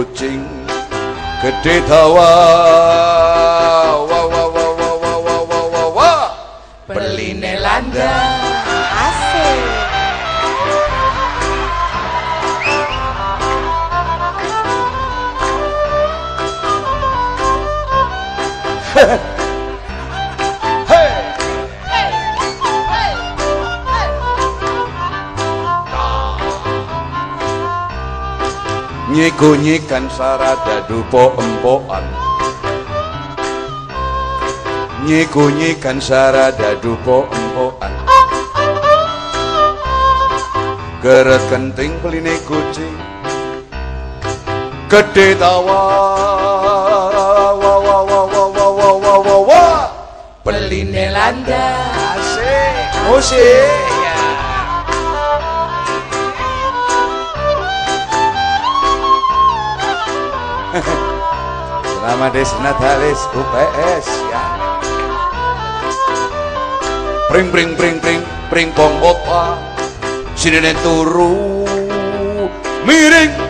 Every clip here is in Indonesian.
kucing. Gede dawa. Wa wa wa wa wa wa wa wa wa. Beline landa nyiku-nyikan sarada dupo empoan nyiku-nyikan sarada dupo empoan geret kenting peline kucing. Gede tawa. Wa wa wa wa wa wa wa wa wa. Beline landa asik. Musik Selamat Desnatalis UPS ya. Pring pring pring pring pring pong opa. Sini turu miring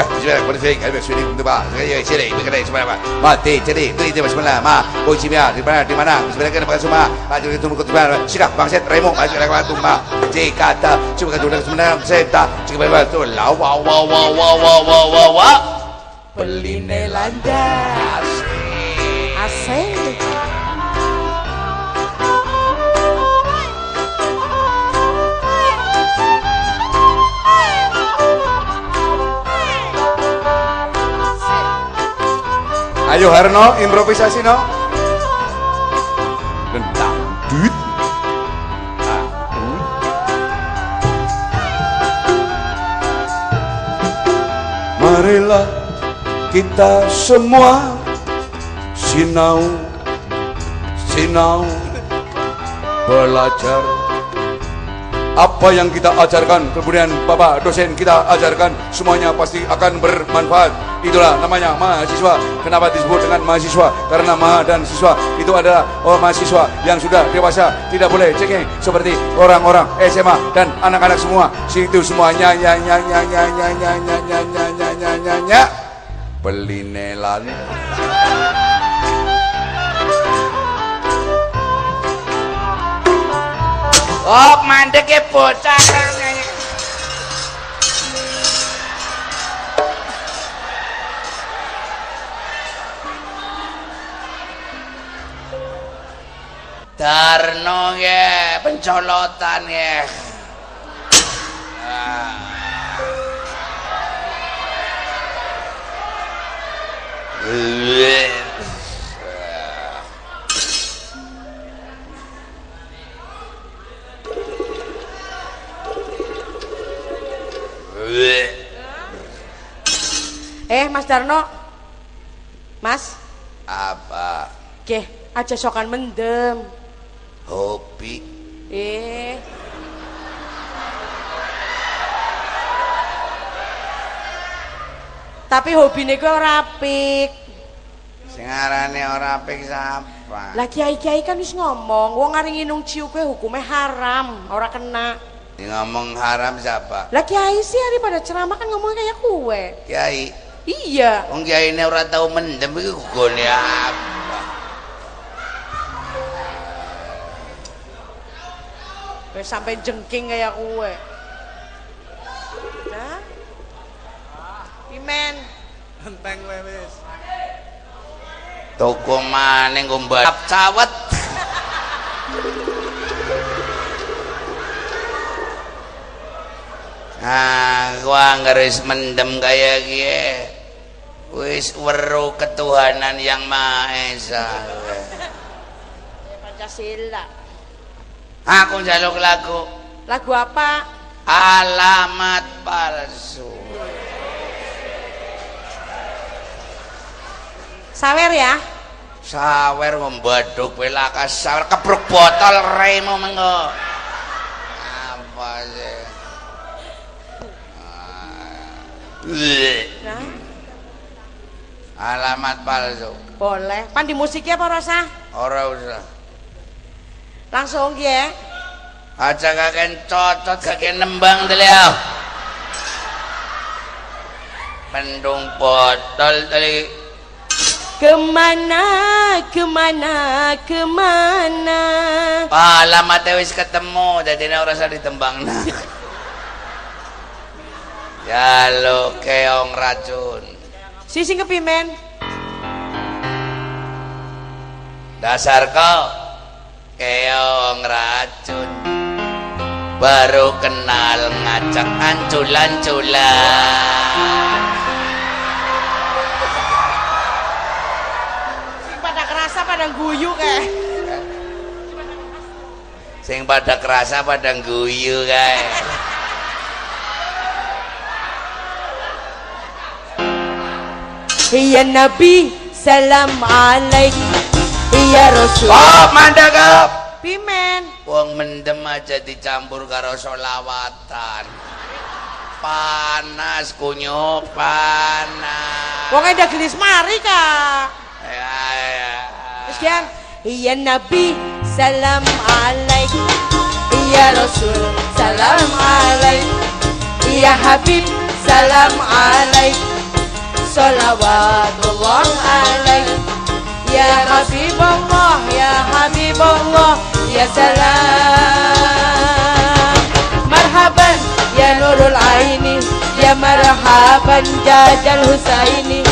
ikka, siis ühe korra see käib, eks ju, liigub juba, see ei või ka täitsa vaja, vaata, ei, see ei või tõmbas mulle maha, poisi pea, nii ma näen, nii ma näen, siis mina käin oma käsu maha, vaata, kui tundub, et ma pean, siga, ma olen see Reimu, ma olen sellega vaja tulla, see, Ayo Harno, improvisasi no. Dendang, duit. Marilah kita semua sinau sinau belajar apa yang kita ajarkan kemudian Bapak dosen kita ajarkan semuanya pasti akan bermanfaat itulah namanya mahasiswa kenapa disebut dengan mahasiswa karena ma dan siswa itu adalah oh, mahasiswa yang sudah dewasa tidak boleh cengeng seperti orang-orang SMA dan anak-anak semua situ semuanya ya ya ya ya ya ya ya ya ya ya ya ya ya beli Oh mandek ya bocah Darno ya pencolotan ya Eh, Mas Darno. Mas, apa ke aja sokan mendem. hobi Eh, tapi hobi niku ora apik. sing arane ora apik sapa Lah kiai-kiai kan wis ngomong, wong ngaringi nung ciu kuwi hukumnya haram, ora kena. Sing ngomong haram siapa Lah kiai sih hari pada ceramah kan ngomong kayak kue. kiai Iya. wong kiai ini ora tau mendem iki gone apa Wis sampai jengking kayak kue. Nah. Pimen. enteng wis toko maning ngombat cawet Ah, gua ngeris mendem kayak gie. Wis weru ketuhanan yang Maha Esa. Pancasila. Aku njaluk lagu Lagu apa? alamat palsu. Sawer ya? Sawer ngombaduk pelaka sawer kebruk botol remo mengko. Apa sih? Ah. Nah, Alamat palsu. boleh. Pan di musiknya apa rasa? Ora usah. Langsung ya. Aja kakek cocot kakek nembang dulu ya. mendung botol tadi Ke mana, ke mana, ke mana alamat wis ketemu jadi ora usah ditembang ya lo keong racun Si sing kepimen dasar kau keong racun baru kenal ngacak anculan-culan. Sing pada kerasa pada guyu kayak. Sing pada kerasa pada guyu kae Ya Nabi, salam alaik. Ya Rasul. Oh mandek up Pimen. Wong mendem aja dicampur karo solawatan panas kunyuk panas. Wong ada gelis mari kak. Ya, ya. Sekian Ya Nabi, salam alaik. Ya Rasul, salam alaik. Ya Habib, salam alaik Salawatullah alaik Ya Habibullah, Ya Habibullah Ya salam. Marhaban, Ya Nurul Aini Ya marhaban, Jajal Husaini.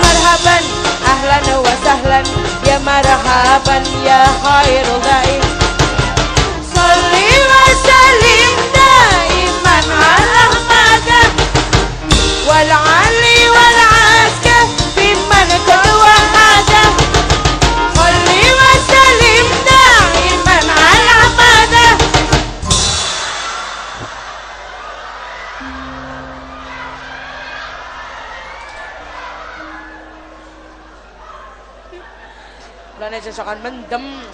Marhaban ahlan wa sahlan ya marhaban ya khairul ghaib. Salli wa sallim daiman wal sesokan mendem.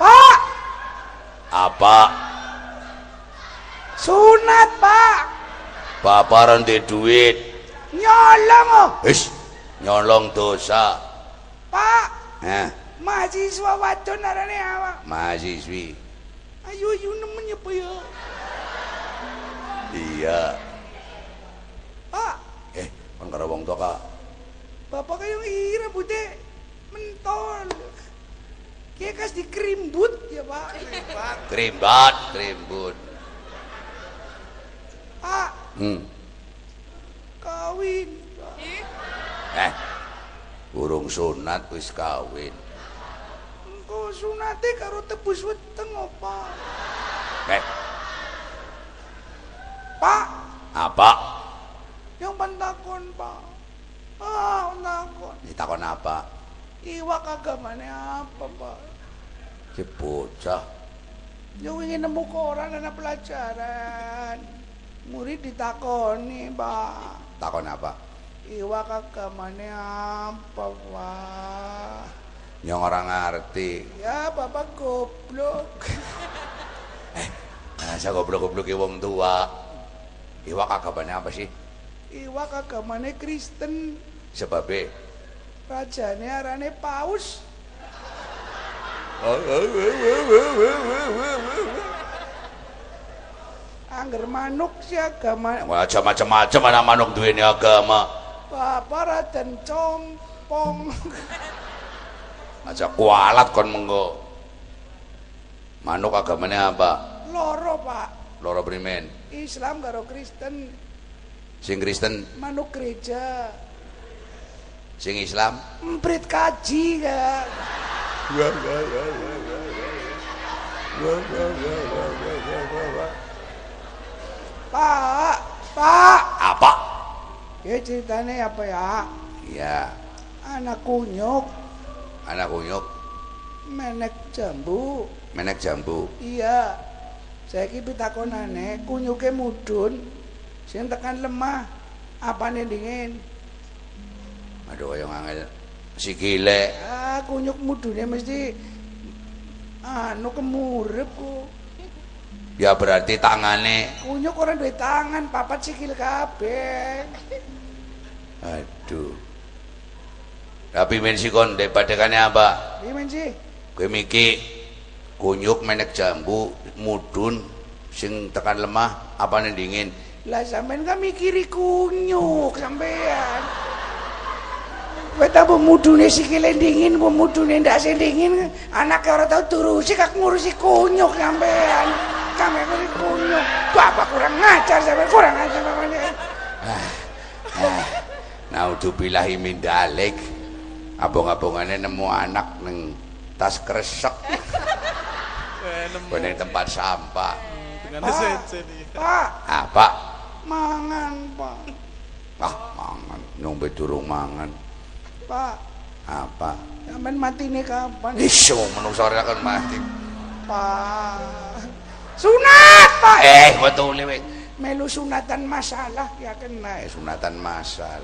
Pak, apa sunat Pak. bapak rende duit Nyolong oh. Wis nyolong dosa Pak. eh Mahasiswa wadon arane awak. mahasiswi Ayo ayo nemen ya Pak ya. iya Pak, eh kan karo wong tua kak bapak kayak ira bude mentol. Kayak kas dikerimbut ya Pak. Kerimbat kerimbut Pak, hmm. kawin. Pak. eh burung sunat wis kawin Engko sunate karo tebus weteng apa? Eh Pak, apa yang pentakon Pak. Ah, pentakon. ditakon apa Iwak agamane apa Pak? ki bocah Yo ingin nemu koran anak pelajaran. Murid ditakoni Pak. takon apa Iwak agamane apa Pak? yang orang ngerti Ya bapak goblok. nah saya goblok-goblok wong tua iwak agamanya apa sih Iwak agamane Kristen. sebabnya Rajane arane Paus. Angger manuk si agama Wajah macam-macam anak manuk duweni agama Bapak Raden Compong. aja kualat kon mengko manuk agamanya apa Loro Pak. loro primen Islam karo Kristen sing Kristen manuk gereja. sing Islam Emprit kaji kan. Pak, Pak. apa Ya ceritanya apa ya? ya Anak kunyuk anak kunyuk menek jambu. menek jambu Iya. Saiki pitakonane kunyuke mudun sing tekan lemah. Apane dingin? aduh kaya ngangel sikile Ah, kunyuk mudune mesti anu kemurep ku. ya berarti tangane Kunyuk ora duwe tangan, papat sikil kabeh. aduh Tapi men sikon daripada kane apa? Gimana sih? Kowe miki kunyuk menek jambu mudun sing tekan lemah apane dingin. Lah sampean kan mikiri kunyuk sampean. Tak pemudune sikile dingin, pemudune ndak sing dingin, anake ora tau turusi kak ngurusi kunyuk sampean. Kami ngurusi kunyuk. Bapak kurang ngajar sampean, kurang ngajar sampean. Naudzubillahi min dalik. Abong-abongane nemu anak neng tas kresek. Neng tempat sampah. Nih. Pak, Ah, Pak. mangan, Pak. Ah, mangan. Nyombe durung mangan. Pak, Apa? sampean matine kapan? Iso menungso ora kan mati. Pak. Sunat, Pak. Eh, wetule wis. Melu sunatan masalah ya kena. Eh, sunatan masal.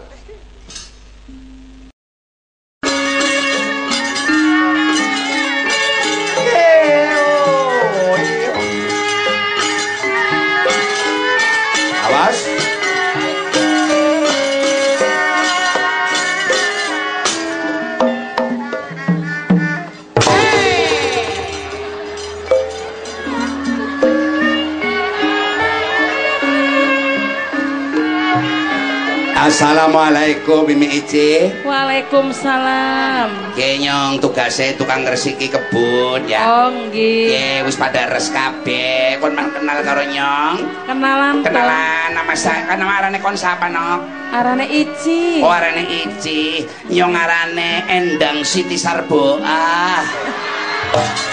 Assalamualaikum Mimi Ici. Waalaikumsalam. Kenyong tugasnya tukang resiki kebun ya. Oh, nggih. Ye wis pada res kabeh. Kon mang kenal karo Nyong. Kenalan. Kenalan nama saya kan nama arane kon sapa no? Arane Ici. Oh arane Ici. Nyong arane Endang Siti Sarbo. Ah,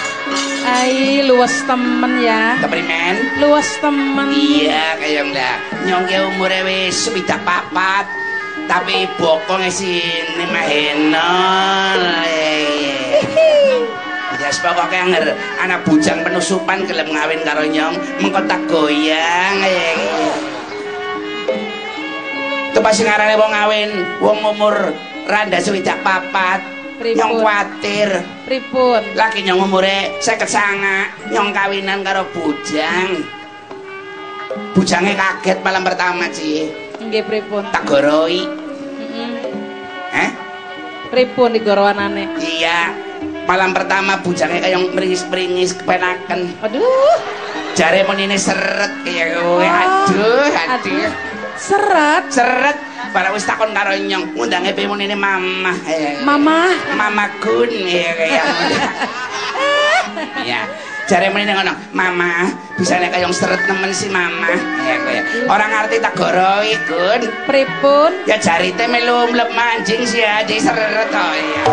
Ai, luas temen ya. keprimen? Luas temen. Iya kayong lah. Nyong ke umure wis swidak papat. Tapi bokong sini mah enon. Ya pokoknya anger anak bujang penusupan gelem ngawin karo nyong mengko tak goyang. Itu pasti ngarane wong ngawin wong umur randa swidak papat. Pripun? Nyong kuatir. Pripun? Laki nyong umure seket sanga nyong kawinan karo bujang. Bujangnya kaget malam pertama sih. Nggih pripun? Tak goroi. Heeh. Eh? Pripun digorowanane? Iya. Malam pertama bujangnya kayak meringis-meringis kepenaken. Aduh. Jare ini seret kayak gue. Oh, Aduh, aduh. Seret. Seret. Para wis takon karo nyong, ngundangnya pe mun ini mama. Eh, Mama. Mama kun ya ya. Jare ini ngono, mama bisa nek kayong seret nemen si mama. Ya kayak. Orang ngerti tak goroi kun. Pripun? Ya jari teh melu mlep mancing sih ya di seret oh ya.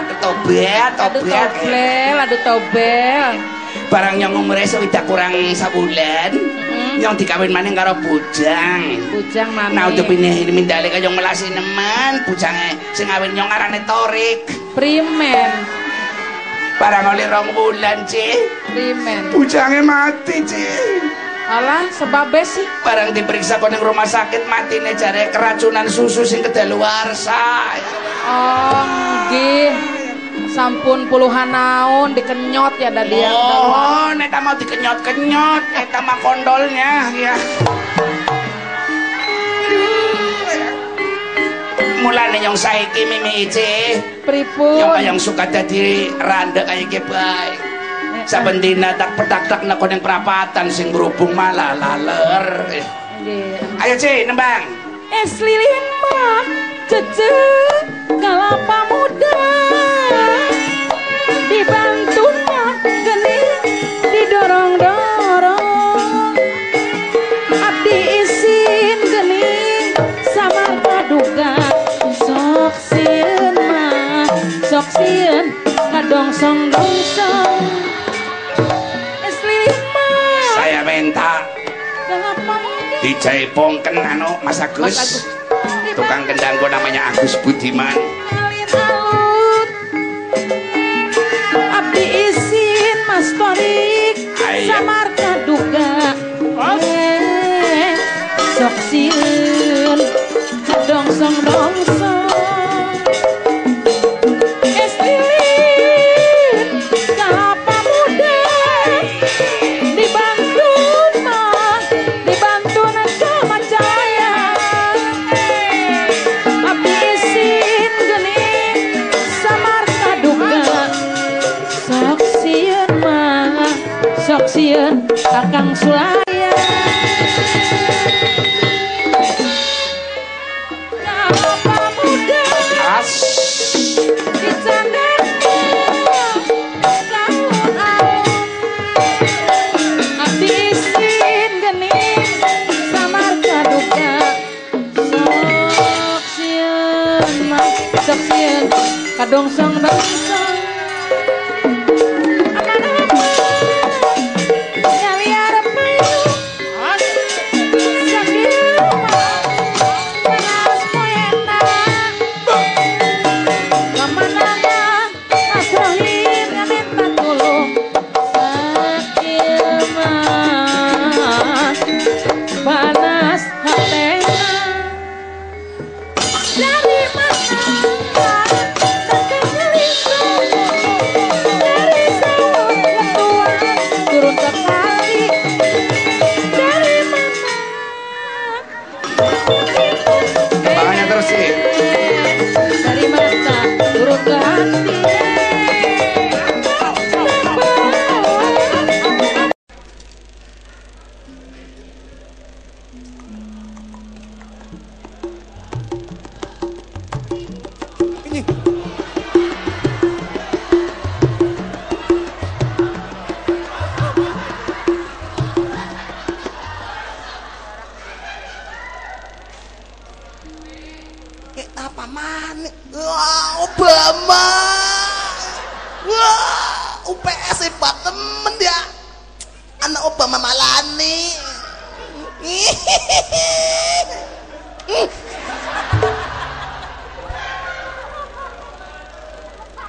Aduh tobat, Aduh tobat. tobel, aduh tobel. Barang yang umurnya sewidak kurang sabulan, Hmm. yang dikawin maning karo bujang. Bujang mami. Nah untuk ini ini mindale kayong melasi nemen, bujangnya sing ngawin nyong arane torik. Primen. Barang oleh rong bulan ci, Primen. bujangnya mati ci. Alah, sebabnya sih. Barang diperiksa kau rumah sakit mati nih jare keracunan susu sing kedaluarsa. Oh, nggih. Sampun puluhan tahun dikenyot ya dadi yang Oh, neta mau dikenyot-kenyot, neta mah kondolnya ya. Mulane yang saiki mimi ici, pripun. yang yang suka jadi randa kayak ge bae. Saben dina tak petak-tak nak yang perapatan sing berhubung malah laler. Ayo Ci, nembang. Es lilin mah cece kelapa muda dibantunya geni didorong-dorong. Abdi isin geni sama paduga sok sieun mah sok sieun kadongsong dongsong es lilin mah Saya minta kelapa muda. dijaipongken anu Mas Agus. Mas Agus. Tukang kendang gua namanya Agus Budiman. Abdi isin Mas Torik Ayo. Samar kaduga Eh, Sok dongsong dongsong Gracias.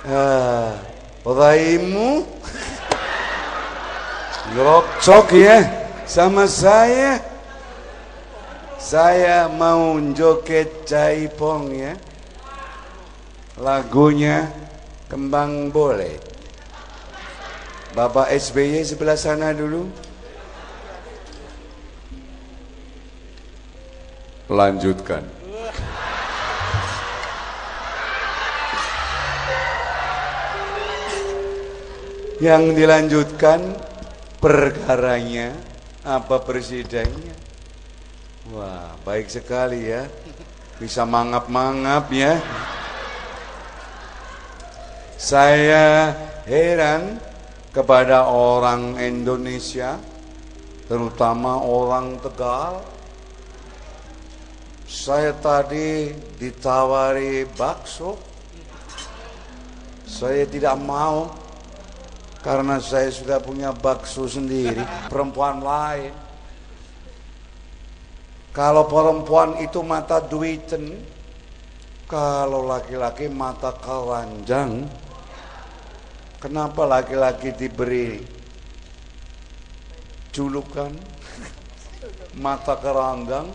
Ah, raimu Ngocok ya sama saya. Saya mau joget jaipong ya. Lagunya Kembang Boleh. Bapak SBY sebelah sana dulu. Lanjutkan. Yang dilanjutkan perkaranya apa presidennya. Wah, baik sekali ya. Bisa mangap-mangap ya. Saya heran kepada orang Indonesia, terutama orang Tegal. Saya tadi ditawari bakso. Saya tidak mau karena saya sudah punya bakso sendiri, perempuan lain. Kalau perempuan itu mata duiten, kalau laki-laki mata keranjang, kenapa laki-laki diberi julukan mata keranjang?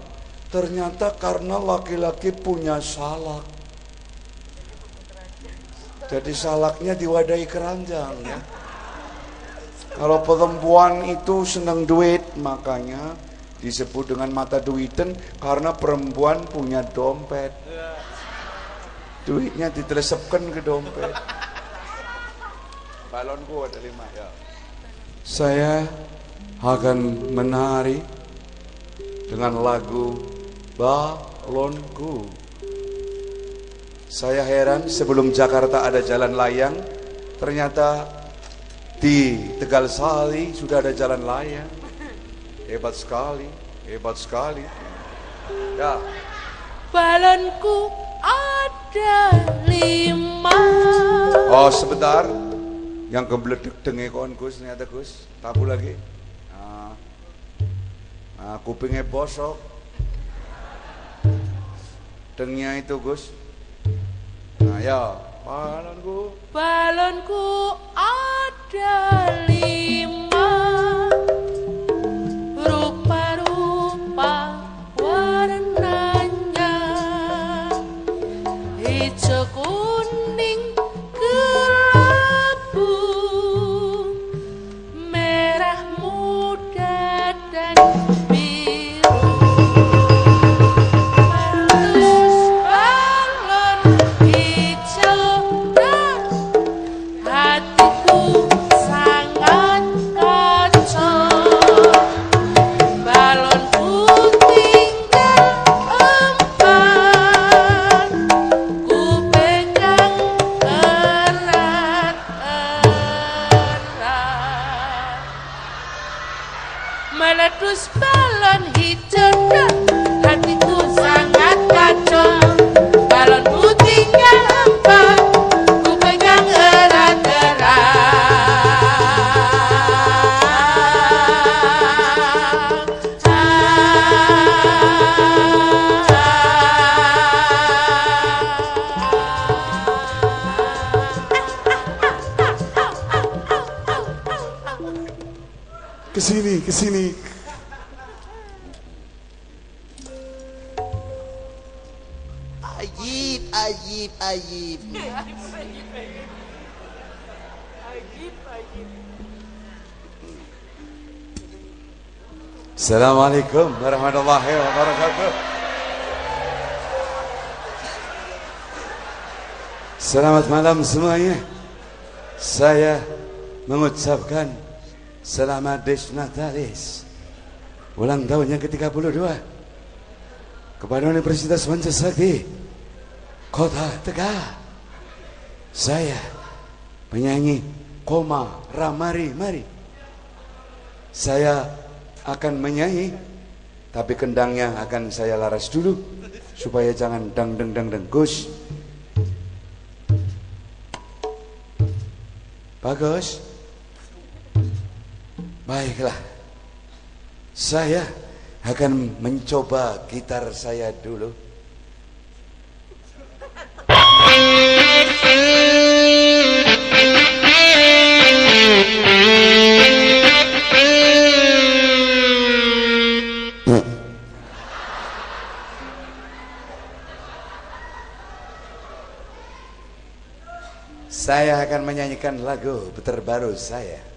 Ternyata karena laki-laki punya salak. Jadi salaknya diwadahi keranjang ya. Kalau perempuan itu senang duit, makanya disebut dengan mata duiten karena perempuan punya dompet. Duitnya ditelesepkan ke dompet. Balonku ada lima ya. Saya akan menari dengan lagu Balonku. Saya heran sebelum Jakarta ada jalan layang, ternyata di Tegal Sari sudah ada jalan layang. Hebat sekali, hebat sekali. Ya, balonku ada lima oh sebentar. Yang kebeledek denge kon Gus ternyata Gus. Tabu lagi. Nah, nah kupingnya bosok. Dengnya itu Gus. Nah ya, balonku. balonku ada lima Ke sini, ke sini. Ajib, ajib, ajib. Assalamualaikum warahmatullahi wabarakatuh. Selamat malam semuanya. Saya mengucapkan selamat Desnatalis. Ulang tahunnya ke-32 kepada Universitas Pancasakti Kota Tegal. Saya penyanyi Koma Ramari Mari. Saya akan menyanyi tapi kendangnya akan saya laras dulu supaya jangan dang deng dang deng Gus bagus baiklah. Saya akan mencoba gitar saya dulu. Saya akan menyanyikan lagu terbaru saya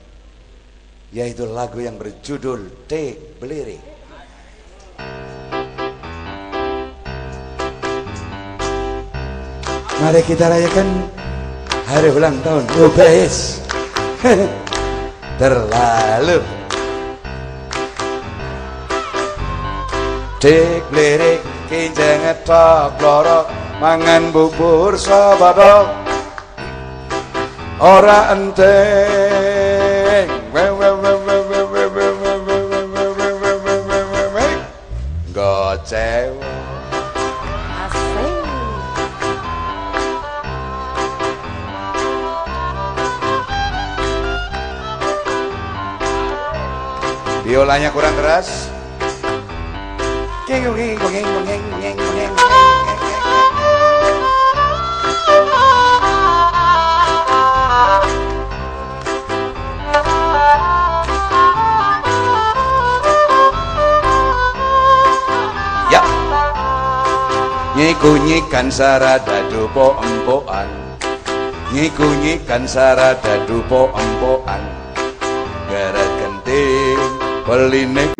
Yaitu lagu yang berjudul T Belirik Mari kita rayakan hari ulang tahun. UBS Terlalu. Dik lirik kinjeng ngetok lorok mangan bubur sabadok ora enteng biolanya kurang keras. Ya. Nyikunyikan sarada dupo empoan Nyikunyikan sarada dupo empoan பள்ளி நெக்